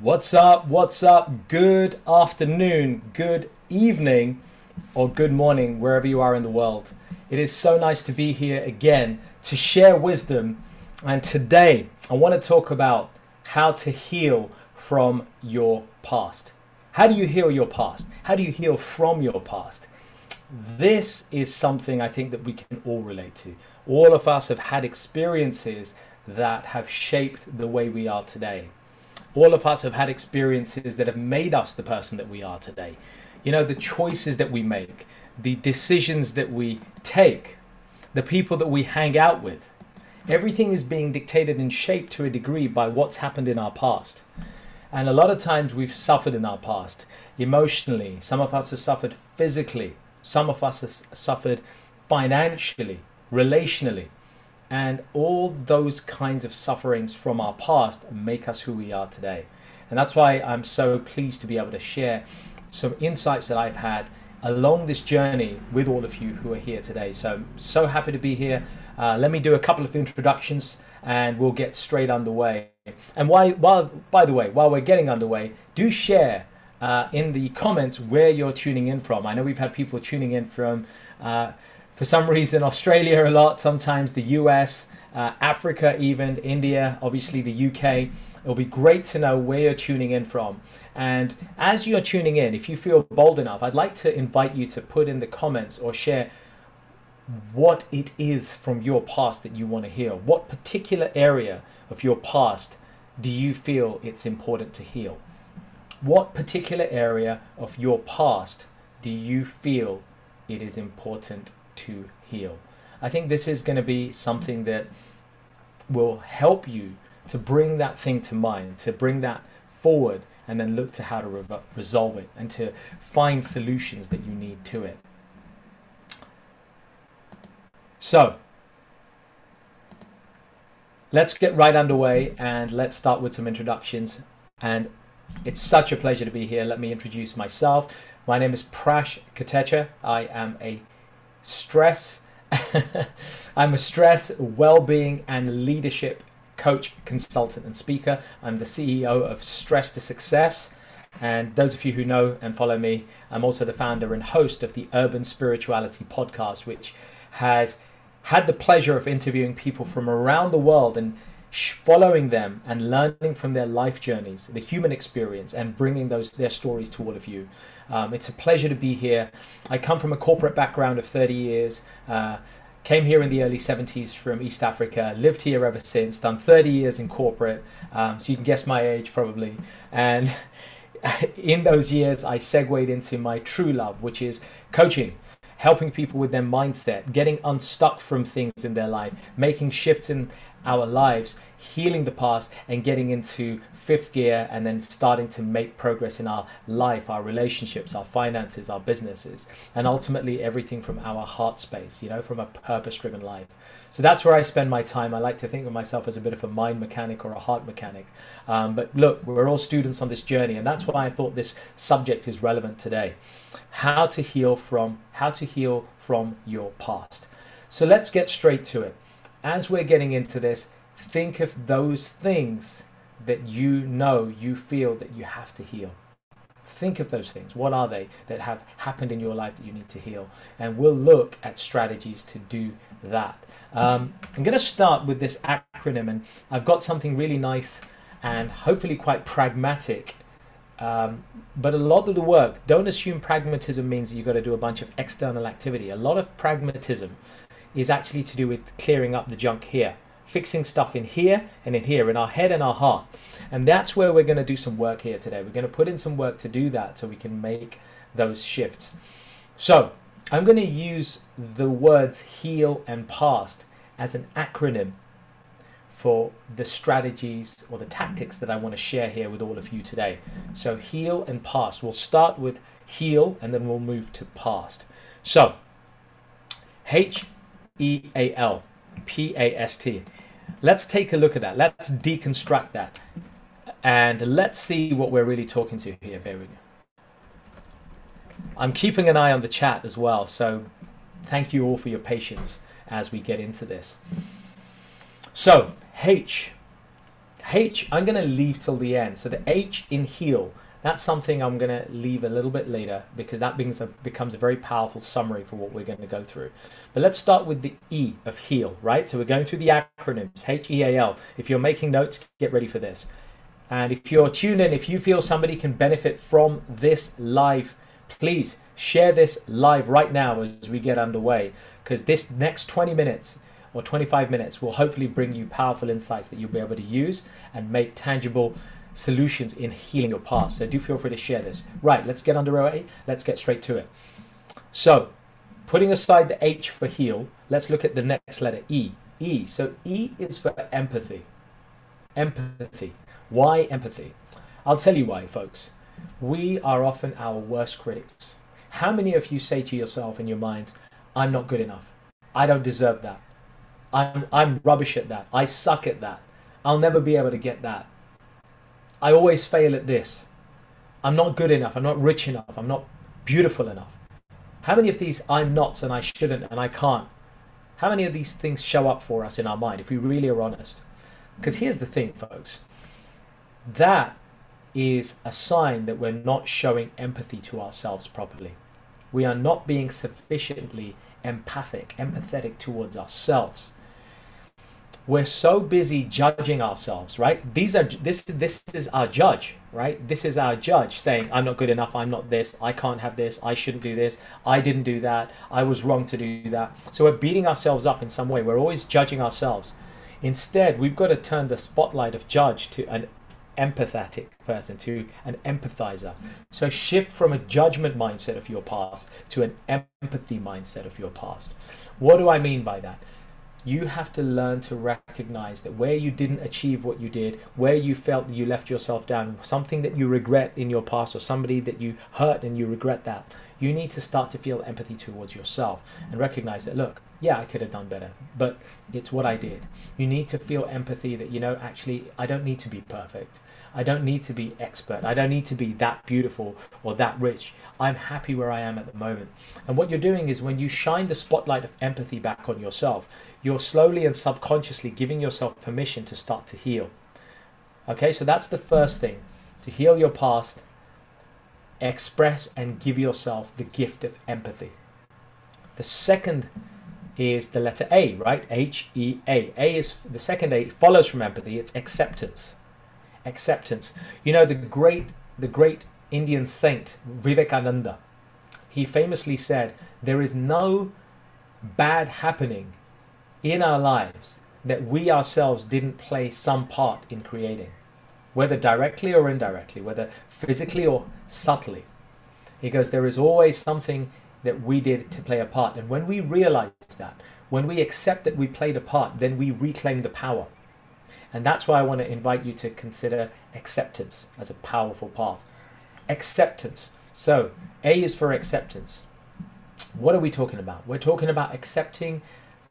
What's up? What's up? Good afternoon, good evening, or good morning, wherever you are in the world. It is so nice to be here again to share wisdom. And today I want to talk about how to heal from your past. How do you heal your past? How do you heal from your past? This is something I think that we can all relate to. All of us have had experiences that have shaped the way we are today all of us have had experiences that have made us the person that we are today. You know, the choices that we make, the decisions that we take, the people that we hang out with. Everything is being dictated and shaped to a degree by what's happened in our past. And a lot of times we've suffered in our past emotionally. Some of us have suffered physically. Some of us have suffered financially, relationally. And all those kinds of sufferings from our past make us who we are today. And that's why I'm so pleased to be able to share some insights that I've had along this journey with all of you who are here today. So, so happy to be here. Uh, let me do a couple of introductions and we'll get straight underway. And while, while by the way, while we're getting underway, do share uh, in the comments where you're tuning in from. I know we've had people tuning in from. Uh, for some reason Australia a lot, sometimes the US, uh, Africa, even India, obviously the UK. It'll be great to know where you're tuning in from. And as you're tuning in, if you feel bold enough, I'd like to invite you to put in the comments or share what it is from your past that you want to heal. What particular area of your past do you feel it's important to heal? What particular area of your past do you feel it is important to heal. I think this is going to be something that will help you to bring that thing to mind, to bring that forward, and then look to how to re- resolve it and to find solutions that you need to it. So, let's get right underway and let's start with some introductions. And it's such a pleasure to be here. Let me introduce myself. My name is Prash Kotecha. I am a stress. I'm a stress, well-being, and leadership coach, consultant, and speaker. I'm the CEO of Stress to Success. And those of you who know and follow me, I'm also the founder and host of the Urban Spirituality podcast, which has had the pleasure of interviewing people from around the world and following them and learning from their life journeys, the human experience, and bringing those their stories to all of you. Um, it's a pleasure to be here. I come from a corporate background of 30 years. Uh, came here in the early 70s from East Africa, lived here ever since, done 30 years in corporate, um, so you can guess my age probably. And in those years, I segued into my true love, which is coaching, helping people with their mindset, getting unstuck from things in their life, making shifts in our lives, healing the past, and getting into fifth gear and then starting to make progress in our life, our relationships, our finances, our businesses, and ultimately everything from our heart space, you know, from a purpose driven life. So that's where I spend my time. I like to think of myself as a bit of a mind mechanic or a heart mechanic. Um, but look, we're all students on this journey, and that's why I thought this subject is relevant today. How to heal from how to heal from your past. So let's get straight to it. As we're getting into this, think of those things that you know, you feel that you have to heal. Think of those things. What are they that have happened in your life that you need to heal? And we'll look at strategies to do that. Um, I'm going to start with this acronym, and I've got something really nice and hopefully quite pragmatic. Um, but a lot of the work, don't assume pragmatism means you've got to do a bunch of external activity. A lot of pragmatism is actually to do with clearing up the junk here fixing stuff in here and in here, in our head and our heart. And that's where we're going to do some work here today. We're going to put in some work to do that so we can make those shifts. So I'm going to use the words heal and past as an acronym for the strategies or the tactics that I want to share here with all of you today. So, heal and past. We'll start with heal and then we'll move to past. So, H E A L P A S T. Let's take a look at that. Let's deconstruct that. And let's see what we're really talking to here. Bear with me. I'm keeping an eye on the chat as well. So thank you all for your patience as we get into this. So H, H, I'm going to leave till the end. So the H in heal, that's something I'm going to leave a little bit later because that becomes a, becomes a very powerful summary for what we're going to go through. But let's start with the E of heal, right? So we're going through the acronyms, H E A L. If you're making notes, get ready for this. And if you're tuned in, if you feel somebody can benefit from this live, please share this live right now as we get underway because this next 20 minutes or 25 minutes will hopefully bring you powerful insights that you'll be able to use and make tangible solutions in healing your past. So do feel free to share this. Right, let's get underway. Let's get straight to it. So, putting aside the H for heal, let's look at the next letter E. E. So E is for empathy. Empathy. Why empathy? I'll tell you why, folks. We are often our worst critics. How many of you say to yourself in your minds, I'm not good enough. I don't deserve that. I'm, I'm rubbish at that. I suck at that. I'll never be able to get that. I always fail at this. I'm not good enough. I'm not rich enough. I'm not beautiful enough. How many of these I'm not and I shouldn't and I can't? How many of these things show up for us in our mind if we really are honest? Because here's the thing, folks that is a sign that we're not showing empathy to ourselves properly. We are not being sufficiently empathic, empathetic towards ourselves. We're so busy judging ourselves, right? These are this this is our judge, right? This is our judge saying, I'm not good enough, I'm not this, I can't have this, I shouldn't do this, I didn't do that, I was wrong to do that. So we're beating ourselves up in some way. We're always judging ourselves. Instead, we've got to turn the spotlight of judge to an empathetic person, to an empathizer. So shift from a judgment mindset of your past to an empathy mindset of your past. What do I mean by that? You have to learn to recognize that where you didn't achieve what you did, where you felt you left yourself down, something that you regret in your past, or somebody that you hurt and you regret that, you need to start to feel empathy towards yourself and recognize that, look, yeah, I could have done better, but it's what I did. You need to feel empathy that, you know, actually, I don't need to be perfect. I don't need to be expert. I don't need to be that beautiful or that rich. I'm happy where I am at the moment. And what you're doing is when you shine the spotlight of empathy back on yourself, you're slowly and subconsciously giving yourself permission to start to heal. Okay, so that's the first thing to heal your past, express and give yourself the gift of empathy. The second is the letter A, right? H E A. A is the second A follows from empathy, it's acceptance acceptance. You know, the great, the great Indian saint Vivekananda, he famously said, There is no bad happening in our lives that we ourselves didn't play some part in creating, whether directly or indirectly, whether physically or subtly. He goes, There is always something that we did to play a part. And when we realize that, when we accept that we played a part, then we reclaim the power. And that's why I want to invite you to consider acceptance as a powerful path. Acceptance. So, A is for acceptance. What are we talking about? We're talking about accepting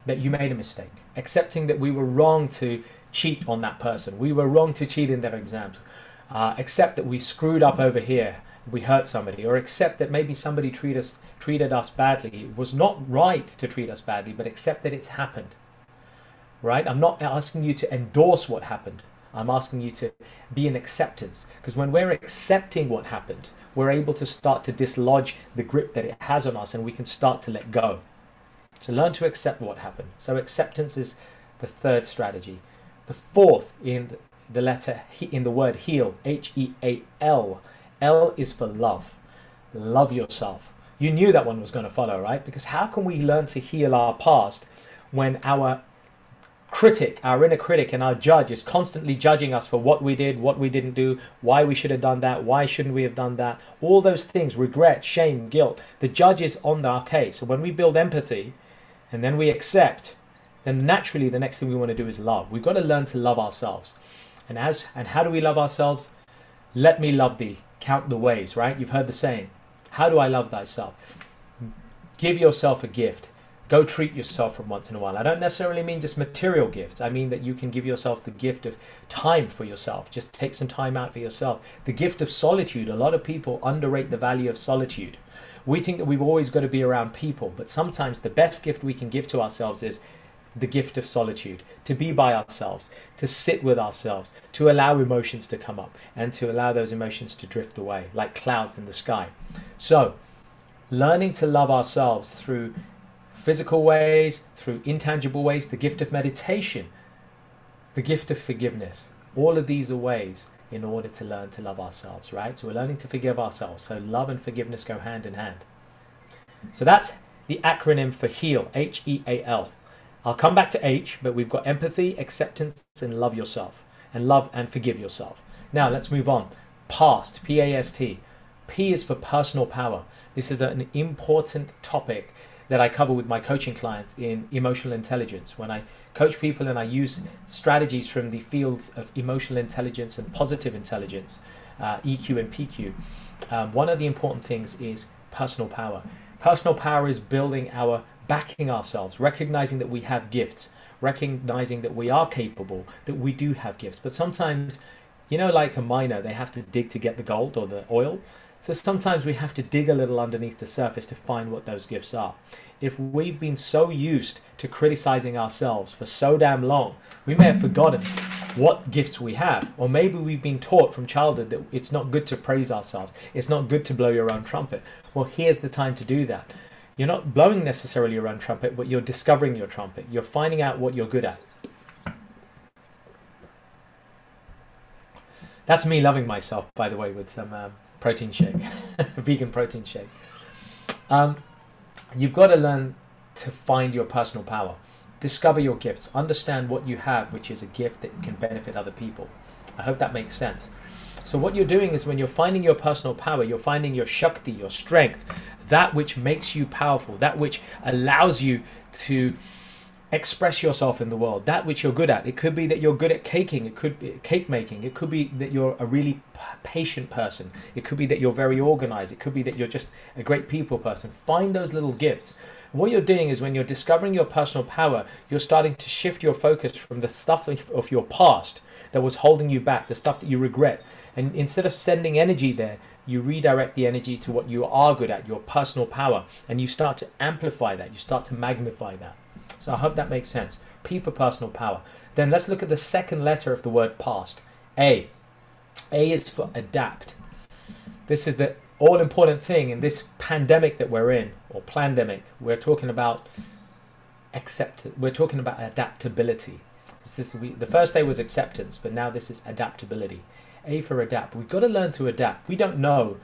that you made a mistake, accepting that we were wrong to cheat on that person, we were wrong to cheat in their exams, uh, accept that we screwed up over here, we hurt somebody, or accept that maybe somebody treat us, treated us badly. It was not right to treat us badly, but accept that it's happened right? I'm not asking you to endorse what happened. I'm asking you to be in acceptance. Because when we're accepting what happened, we're able to start to dislodge the grip that it has on us and we can start to let go. So learn to accept what happened. So acceptance is the third strategy. The fourth in the letter in the word heal, H E A L. L is for love. Love yourself. You knew that one was going to follow, right? Because how can we learn to heal our past when our critic, our inner critic, and our judge is constantly judging us for what we did, what we didn't do, why we should have done that, why shouldn't we have done that, all those things, regret, shame, guilt. The judge is on our case. So when we build empathy and then we accept, then naturally the next thing we want to do is love. We've got to learn to love ourselves. And as and how do we love ourselves? Let me love thee. Count the ways, right? You've heard the saying. How do I love thyself? Give yourself a gift go treat yourself from once in a while. I don't necessarily mean just material gifts. I mean that you can give yourself the gift of time for yourself. Just take some time out for yourself. The gift of solitude. A lot of people underrate the value of solitude. We think that we've always got to be around people, but sometimes the best gift we can give to ourselves is the gift of solitude, to be by ourselves, to sit with ourselves, to allow emotions to come up and to allow those emotions to drift away like clouds in the sky. So, learning to love ourselves through physical ways, through intangible ways, the gift of meditation, the gift of forgiveness. All of these are ways in order to learn to love ourselves, right? So we're learning to forgive ourselves. So love and forgiveness go hand in hand. So that's the acronym for HEAL, H E A L. I'll come back to H, but we've got empathy, acceptance, and love yourself. And love and forgive yourself. Now let's move on. Past, P A S T. P is for personal power. This is an important topic that I cover with my coaching clients in emotional intelligence. When I coach people and I use strategies from the fields of emotional intelligence and positive intelligence, uh, EQ and PQ, um, one of the important things is personal power. Personal power is building our backing ourselves, recognizing that we have gifts, recognizing that we are capable, that we do have gifts. But sometimes, you know, like a miner, they have to dig to get the gold or the oil. So sometimes we have to dig a little underneath the surface to find what those gifts are. If we've been so used to criticizing ourselves for so damn long, we may have forgotten what gifts we have. Or maybe we've been taught from childhood that it's not good to praise ourselves, it's not good to blow your own trumpet. Well, here's the time to do that. You're not blowing necessarily your own trumpet, but you're discovering your trumpet. You're finding out what you're good at. That's me loving myself, by the way, with some um, protein shake, vegan protein shake. Um, you've got to learn to find your personal power, discover your gifts, understand what you have, which is a gift that can benefit other people. I hope that makes sense. So, what you're doing is when you're finding your personal power, you're finding your Shakti, your strength, that which makes you powerful, that which allows you to express yourself in the world. That which you're good at. It could be that you're good at caking. It could be cake making. It could be that you're a really patient person. It could be that you're very organized. It could be that you're just a great people person. Find those little gifts. What you're doing is when you're discovering your personal power you're starting to shift your focus from the stuff of your past that was holding you back the stuff that you regret. And instead of sending energy there you redirect the energy to what you are good at your personal power. And you start to amplify that. You start to magnify that so I hope that makes sense. P for personal power. Then let's look at the second letter of the word past. A. A is for adapt. This is the all important thing in this pandemic that we're in, or pandemic. We're talking about accept. We're talking about adaptability. This, we, the first A was acceptance, but now this is adaptability. A for adapt. We've got to learn to adapt. We don't know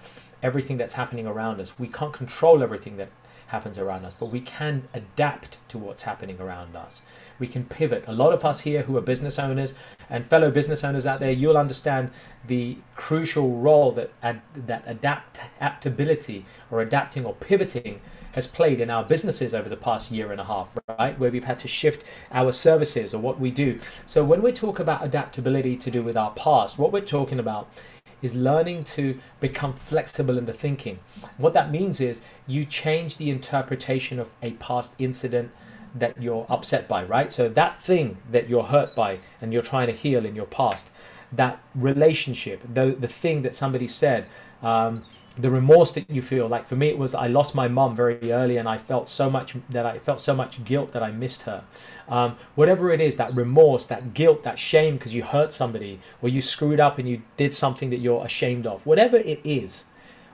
everything that's happening around us. We can't control everything that happens around us, but we can adapt to what's happening around us. We can pivot. A lot of us here who are business owners and fellow business owners out there, you'll understand the crucial role that ad, that adapt adaptability or adapting or pivoting has played in our businesses over the past year and a half, right? Where we've had to shift our services or what we do. So when we talk about adaptability to do with our past, what we're talking about is learning to become flexible in the thinking. What that means is you change the interpretation of a past incident that you're upset by, right? So that thing that you're hurt by and you're trying to heal in your past, that relationship, the the thing that somebody said, um, the remorse that you feel. Like for me it was i lost my mom very early and i felt so much that i felt so much guilt that i missed her. Um, whatever it is that remorse that guilt that shame because you hurt somebody or you screwed up and you did something that you're ashamed of whatever it is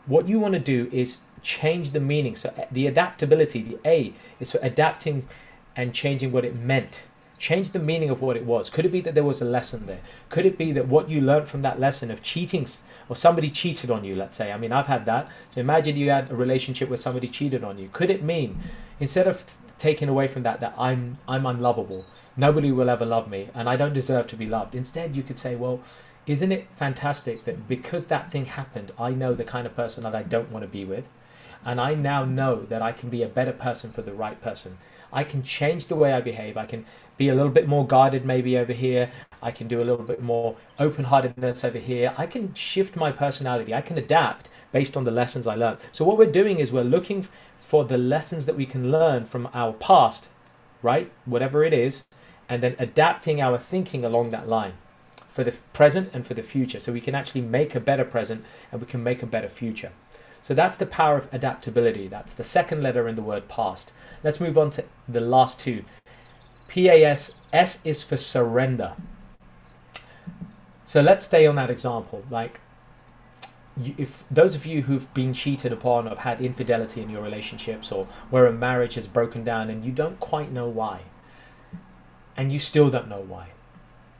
what you want to do is change the meaning. So the adaptability the a is for adapting and changing what it meant. Change the meaning of what it was. Could it be that there was a lesson there? Could it be that what you learned from that lesson of cheating or somebody cheated on you, let's say. I mean, I've had that. So imagine you had a relationship where somebody cheated on you. Could it mean, instead of taking away from that, that I'm I'm unlovable, nobody will ever love me and I don't deserve to be loved. Instead, you could say, well, isn't it fantastic that because that thing happened, I know the kind of person that I don't want to be with? And I now know that I can be a better person for the right person. I can change the way I behave. I can be a little bit more guarded maybe over here. I can do a little bit more open heartedness over here. I can shift my personality. I can adapt based on the lessons I learned. So, what we're doing is we're looking for the lessons that we can learn from our past, right? Whatever it is, and then adapting our thinking along that line for the present and for the future. So, we can actually make a better present and we can make a better future. So, that's the power of adaptability. That's the second letter in the word past. Let's move on to the last two. PAS, S is for surrender. So let's stay on that example. Like, if those of you who've been cheated upon have had infidelity in your relationships or where a marriage has broken down and you don't quite know why, and you still don't know why,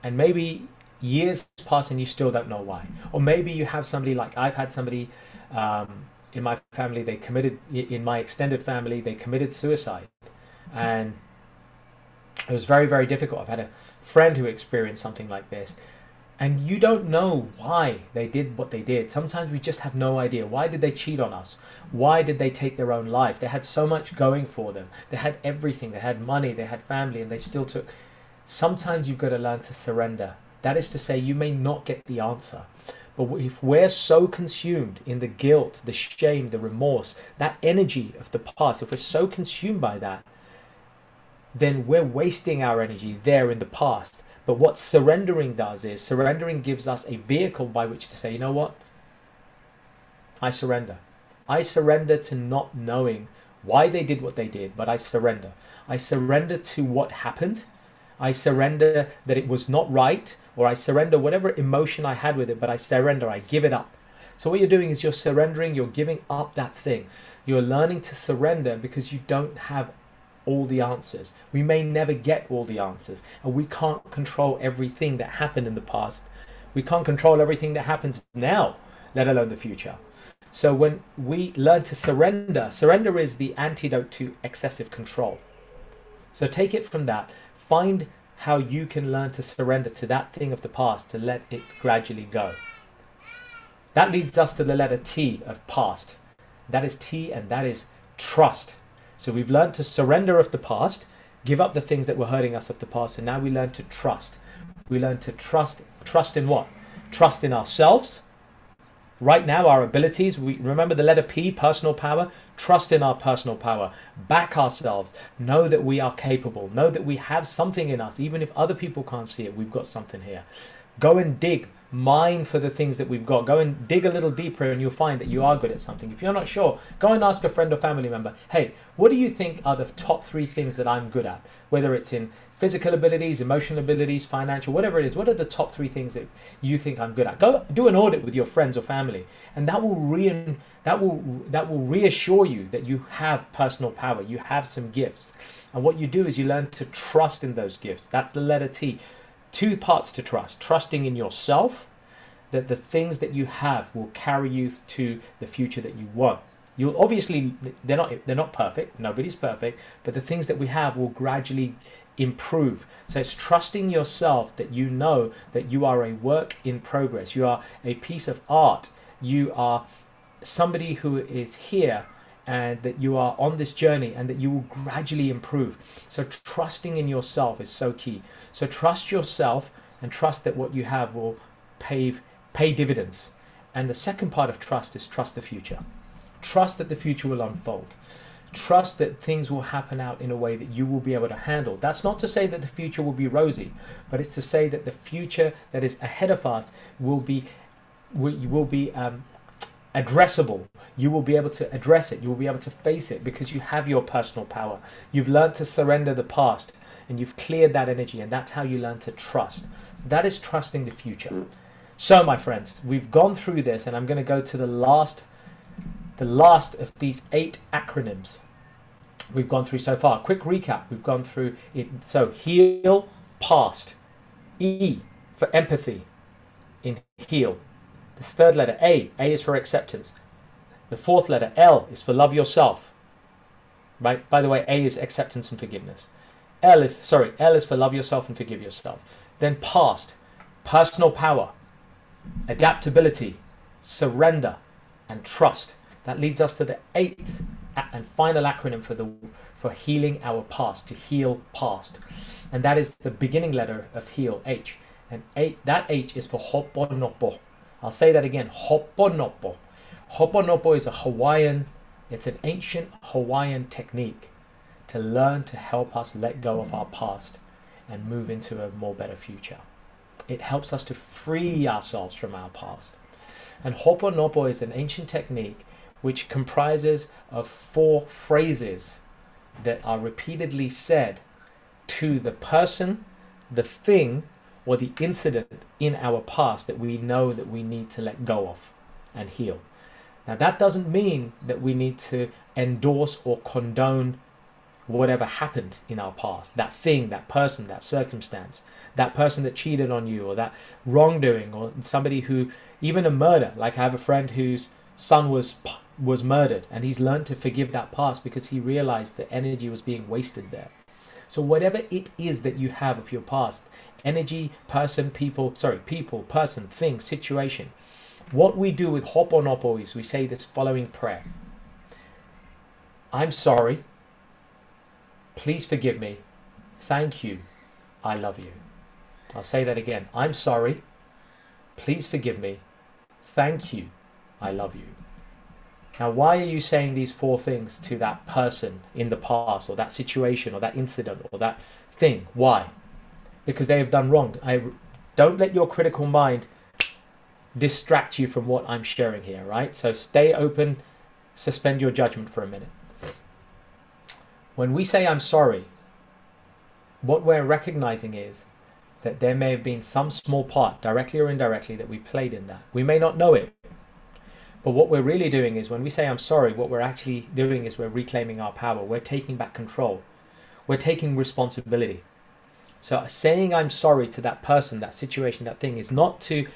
and maybe years pass and you still don't know why, or maybe you have somebody like I've had somebody um, in my family, they committed, in my extended family, they committed suicide. And it was very, very difficult. I've had a friend who experienced something like this. And you don't know why they did what they did. Sometimes we just have no idea. Why did they cheat on us? Why did they take their own life? They had so much going for them. They had everything. They had money, they had family, and they still took. Sometimes you've got to learn to surrender. That is to say, you may not get the answer. But if we're so consumed in the guilt, the shame, the remorse, that energy of the past, if we're so consumed by that, then we're wasting our energy there in the past. But what surrendering does is surrendering gives us a vehicle by which to say, you know what? I surrender. I surrender to not knowing why they did what they did, but I surrender. I surrender to what happened. I surrender that it was not right or I surrender whatever emotion I had with it, but I surrender, I give it up. So, what you're doing is you're surrendering, you're giving up that thing. You're learning to surrender because you don't have all the answers. We may never get all the answers, and we can't control everything that happened in the past. We can't control everything that happens now, let alone the future. So, when we learn to surrender, surrender is the antidote to excessive control. So, take it from that. Find how you can learn to surrender to that thing of the past to let it gradually go. That leads us to the letter T of past. That is T and that is trust. So we've learned to surrender of the past, give up the things that were hurting us of the past, and now we learn to trust. We learn to trust. Trust in what? Trust in ourselves, Right now, our abilities, we remember the letter P, personal power, trust in our personal power, back ourselves, know that we are capable, know that we have something in us, even if other people can't see it, we've got something here. Go and dig, mine for the things that we've got. Go and dig a little deeper and you'll find that you are good at something. If you're not sure, go and ask a friend or family member, hey, what do you think are the top three things that I'm good at? Whether it's in physical abilities, emotional abilities, financial, whatever it is, what are the top three things that you think I'm good at? Go do an audit with your friends or family, and that will re- that will that will reassure you that you have personal power, you have some gifts. And what you do is you learn to trust in those gifts. That's the letter T. Two parts to trust. Trusting in yourself that the things that you have will carry you to the future that you want. You'll obviously they're not they're not perfect. Nobody's perfect, but the things that we have will gradually improve. So it's trusting yourself that you know that you are a work in progress. You are a piece of art. You are somebody who is here and that you are on this journey and that you will gradually improve. So trusting in yourself is so key. So trust yourself and trust that what you have will pave pay dividends. And the second part of trust is trust the future. Trust that the future will unfold trust that things will happen out in a way that you will be able to handle. That's not to say that the future will be rosy, but it's to say that the future that is ahead of us will be will, will be um, addressable. You will be able to address it. You will be able to face it because you have your personal power. You've learned to surrender the past and you've cleared that energy, and that's how you learn to trust. So that is trusting the future. So, my friends, we've gone through this, and I'm going to go to the last the last of these eight acronyms we've gone through so far. Quick recap we've gone through it. So, heal, past. E for empathy in heal. This third letter, A. A is for acceptance. The fourth letter, L, is for love yourself. Right? By the way, A is acceptance and forgiveness. L is sorry, L is for love yourself and forgive yourself. Then past, personal power, adaptability, surrender, and trust. That leads us to the eighth and final acronym for the for healing our past, to heal past. And that is the beginning letter of heal, H. And eight, that H is for Ho'oponopo. I'll say that again, Ho'oponopo. Ho'oponopo is a Hawaiian, it's an ancient Hawaiian technique to learn to help us let go of our past and move into a more better future. It helps us to free ourselves from our past. And Ho'oponopo is an ancient technique which comprises of four phrases that are repeatedly said to the person, the thing, or the incident in our past that we know that we need to let go of and heal. Now, that doesn't mean that we need to endorse or condone whatever happened in our past that thing, that person, that circumstance, that person that cheated on you, or that wrongdoing, or somebody who, even a murder. Like, I have a friend whose son was was murdered and he's learned to forgive that past because he realized that energy was being wasted there so whatever it is that you have of your past energy person people sorry people person thing situation what we do with Ho'oponopo is we say this following prayer I'm sorry. Please forgive me. Thank you. I love you. I'll say that again. I'm sorry. Please forgive me. Thank you. I love you. Now, why are you saying these four things to that person in the past, or that situation, or that incident, or that thing? Why? Because they have done wrong. I don't let your critical mind distract you from what I'm sharing here, right? So stay open, suspend your judgment for a minute. When we say I'm sorry, what we're recognizing is that there may have been some small part, directly or indirectly, that we played in that. We may not know it, but what we're really doing is when we say I'm sorry, what we're actually doing is we're reclaiming our power. We're taking back control. We're taking responsibility. So saying I'm sorry to that person, that situation, that thing is not to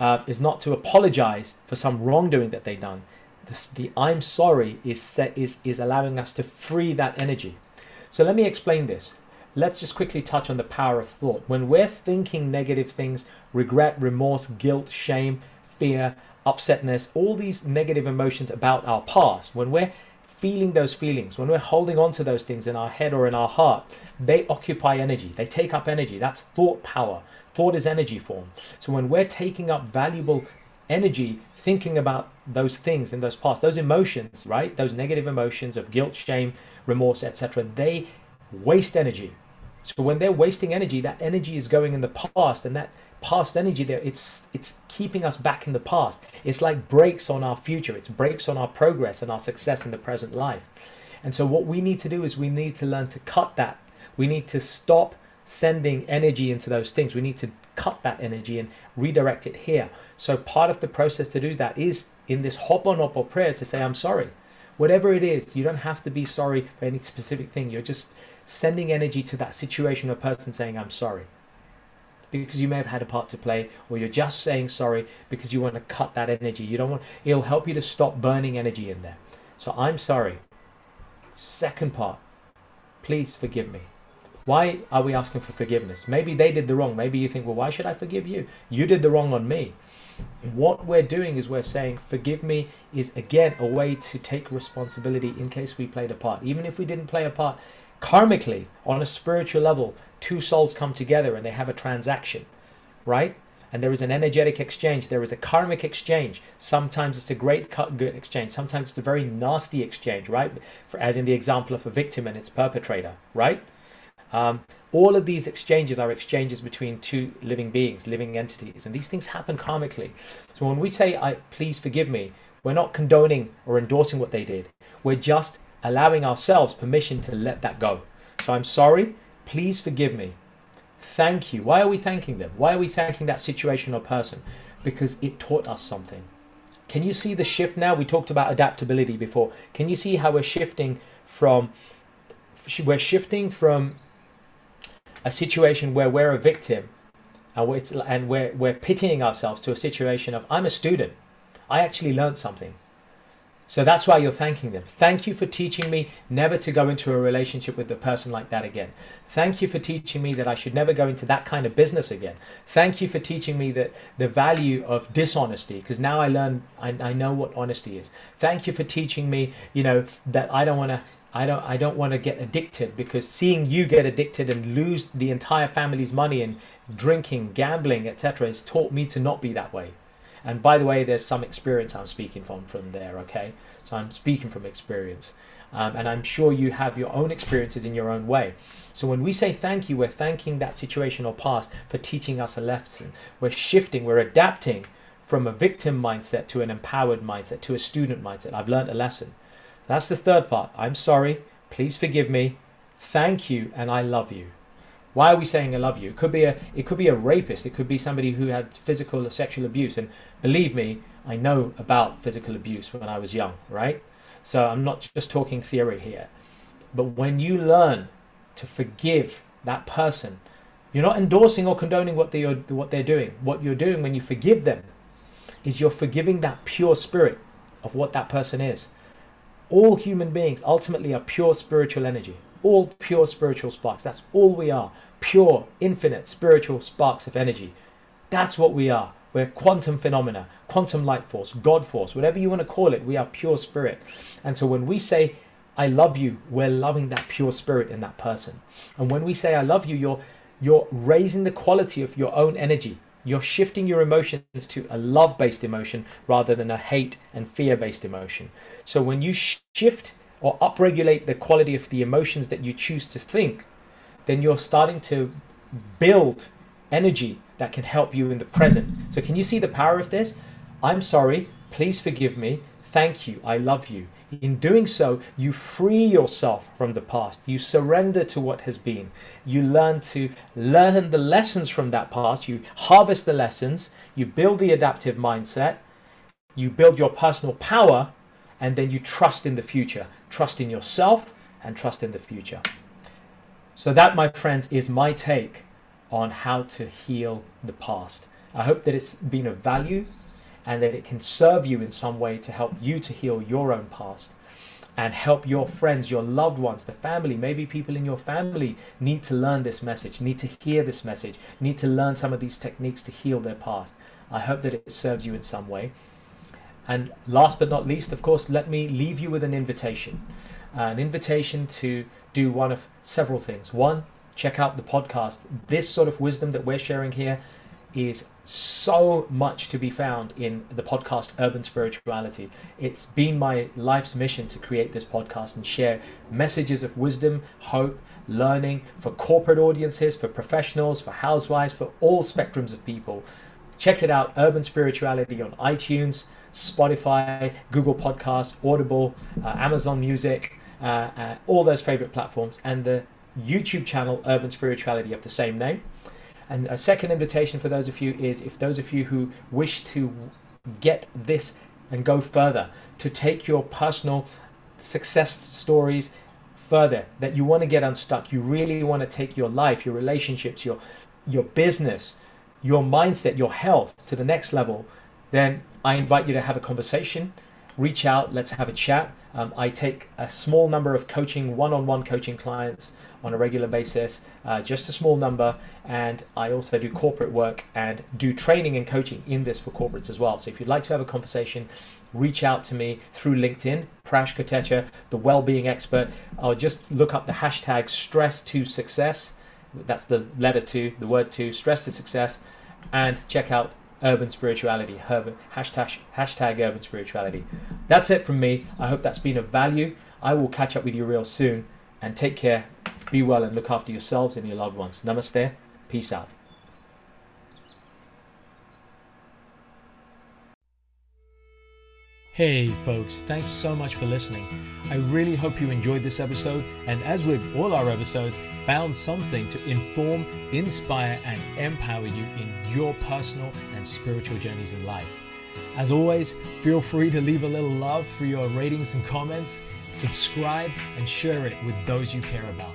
uh, is not to apologize for some wrongdoing that they've done. The I'm sorry is set, is is allowing us to free that energy. So let me explain this. Let's just quickly touch on the power of thought. When we're thinking negative things, regret, remorse, guilt, shame, fear, upsetness, all these negative emotions about our past, when we're feeling those feelings, when we're holding on to those things in our head or in our heart, they occupy energy. They take up energy. That's thought power. Thought is energy form. So when we're taking up valuable energy thinking about those things in those past, those emotions, right? Those negative emotions of guilt, shame, remorse, etc., they waste energy. So when they're wasting energy, that energy is going in the past, and that past energy there it's it's keeping us back in the past. It's like brakes on our future. It's brakes on our progress and our success in the present life. And so what we need to do is we need to learn to cut that. We need to stop sending energy into those things. We need to cut that energy and redirect it here. So part of the process to do that is in this Ho'oponopo prayer to say i'm sorry. Whatever it is you don't have to be sorry for any specific thing. You're just sending energy to that situation or person saying i'm sorry because you may have had a part to play, or you're just saying sorry because you want to cut that energy. You don't want it'll help you to stop burning energy in there. So I'm sorry. Second part, please forgive me. Why are we asking for forgiveness? Maybe they did the wrong. Maybe you think, well, why should I forgive you? You did the wrong on me. What we're doing is we're saying, forgive me is again a way to take responsibility in case we played a part. Even if we didn't play a part, karmically, on a spiritual level, two souls come together and they have a transaction, right? And there is an energetic exchange. There is a karmic exchange. Sometimes it's a great good exchange. Sometimes it's a very nasty exchange, right? For, as in the example of a victim and its perpetrator, right? Um, all of these exchanges are exchanges between two living beings, living entities, and these things happen karmically. So when we say, "I please forgive me," we're not condoning or endorsing what they did. We're just allowing ourselves permission to let that go. So I'm sorry, please forgive me. Thank you. Why are we thanking them? Why are we thanking that situation or person? Because it taught us something. Can you see the shift now? We talked about adaptability before. Can you see how we're shifting from we're shifting from a situation where we're a victim and and we're, we're pitying ourselves to a situation of I'm a student. I actually learned something So that's why you're thanking them. Thank you for teaching me never to go into a relationship with a person like that again. Thank you for teaching me that I should never go into that kind of business again. Thank you for teaching me that the value of dishonesty, because now I learn, I, I know what honesty is. Thank you for teaching me, you know, that I don't want to I don't I don't want to get addicted because seeing you get addicted and lose the entire family's money and drinking, gambling, etc. has taught me to not be that way. And by the way, there's some experience I'm speaking from from there. Okay, so I'm speaking from experience, um, and I'm sure you have your own experiences in your own way. So when we say thank you, we're thanking that situation or past for teaching us a lesson. We're shifting, we're adapting from a victim mindset to an empowered mindset to a student mindset. I've learned a lesson. That's the third part. I'm sorry. Please forgive me. Thank you, and I love you. Why are we saying I love you? It could be a it could be a rapist. It could be somebody who had physical or sexual abuse. And believe me, I know about physical abuse when I was young, right? So I'm not just talking theory here. But when you learn to forgive that person, you're not endorsing or condoning what they are what they're doing. What you're doing when you forgive them is you're forgiving that pure spirit of what that person is. All human beings ultimately are pure spiritual energy all pure spiritual sparks. That's all we are. Pure, infinite spiritual sparks of energy. That's what we are. We're quantum phenomena, quantum light force, God force, whatever you want to call it. We are pure spirit. And so when we say, I love you, we're loving that pure spirit in that person. And when we say, I love you, you're, you're raising the quality of your own energy. You're shifting your emotions to a love based emotion rather than a hate and fear based emotion. So when you shift or upregulate the quality of the emotions that you choose to think, then you're starting to build energy that can help you in the present. So, can you see the power of this? I'm sorry, please forgive me, thank you, I love you. In doing so, you free yourself from the past. You surrender to what has been. You learn to learn the lessons from that past. You harvest the lessons. You build the adaptive mindset. You build your personal power. And then you trust in the future trust in yourself, and trust in the future. So, that, my friends, is my take on how to heal the past. I hope that it's been of value and that it can serve you in some way to help you to heal your own past and help your friends, your loved ones, the family. Maybe people in your family need to learn this message, need to hear this message, need to learn some of these techniques to heal their past. I hope that it serves you in some way. And last but not least, of course, let me leave you with an invitation. Uh, an invitation to do one of several things. One, check out the podcast. This sort of wisdom that we're sharing here is so much to be found in the podcast Urban Spirituality. It's been my life's mission to create this podcast and share messages of wisdom, hope, learning for corporate audiences, for professionals, for housewives, for all spectrums of people. Check it out, Urban Spirituality on iTunes. Spotify, Google Podcasts, Audible, uh, Amazon Music, uh, uh, all those favorite platforms, and the YouTube channel Urban Spirituality of the same name. And a second invitation for those of you is if those of you who wish to get this and go further, to take your personal success stories further, that you want to get unstuck, you really want to take your life, your relationships, your your business, your mindset, your health to the next level, then I invite you to have a conversation. Reach out, let's have a chat. Um, I take a small number of coaching, one on one coaching clients on a regular basis, uh, just a small number. And I also do corporate work and do training and coaching in this for corporates as well. So if you'd like to have a conversation, reach out to me through LinkedIn, Prash Kotecha, the well-being expert. I'll just look up the hashtag stress to success. That's the letter to, the word to, stress to success. And check out urban spirituality. Hashtag, hashtag urban spirituality. That's it from me. I hope that's been of value. I will catch up with you real soon. And take care, be well, and look after yourselves and your loved ones. Namaste. Peace out. Hey, folks, thanks so much for listening. I really hope you enjoyed this episode, and as with all our episodes, found something to inform, inspire, and empower you in your personal and spiritual journeys in life. As always, feel free to leave a little love through your ratings and comments, subscribe, and share it with those you care about.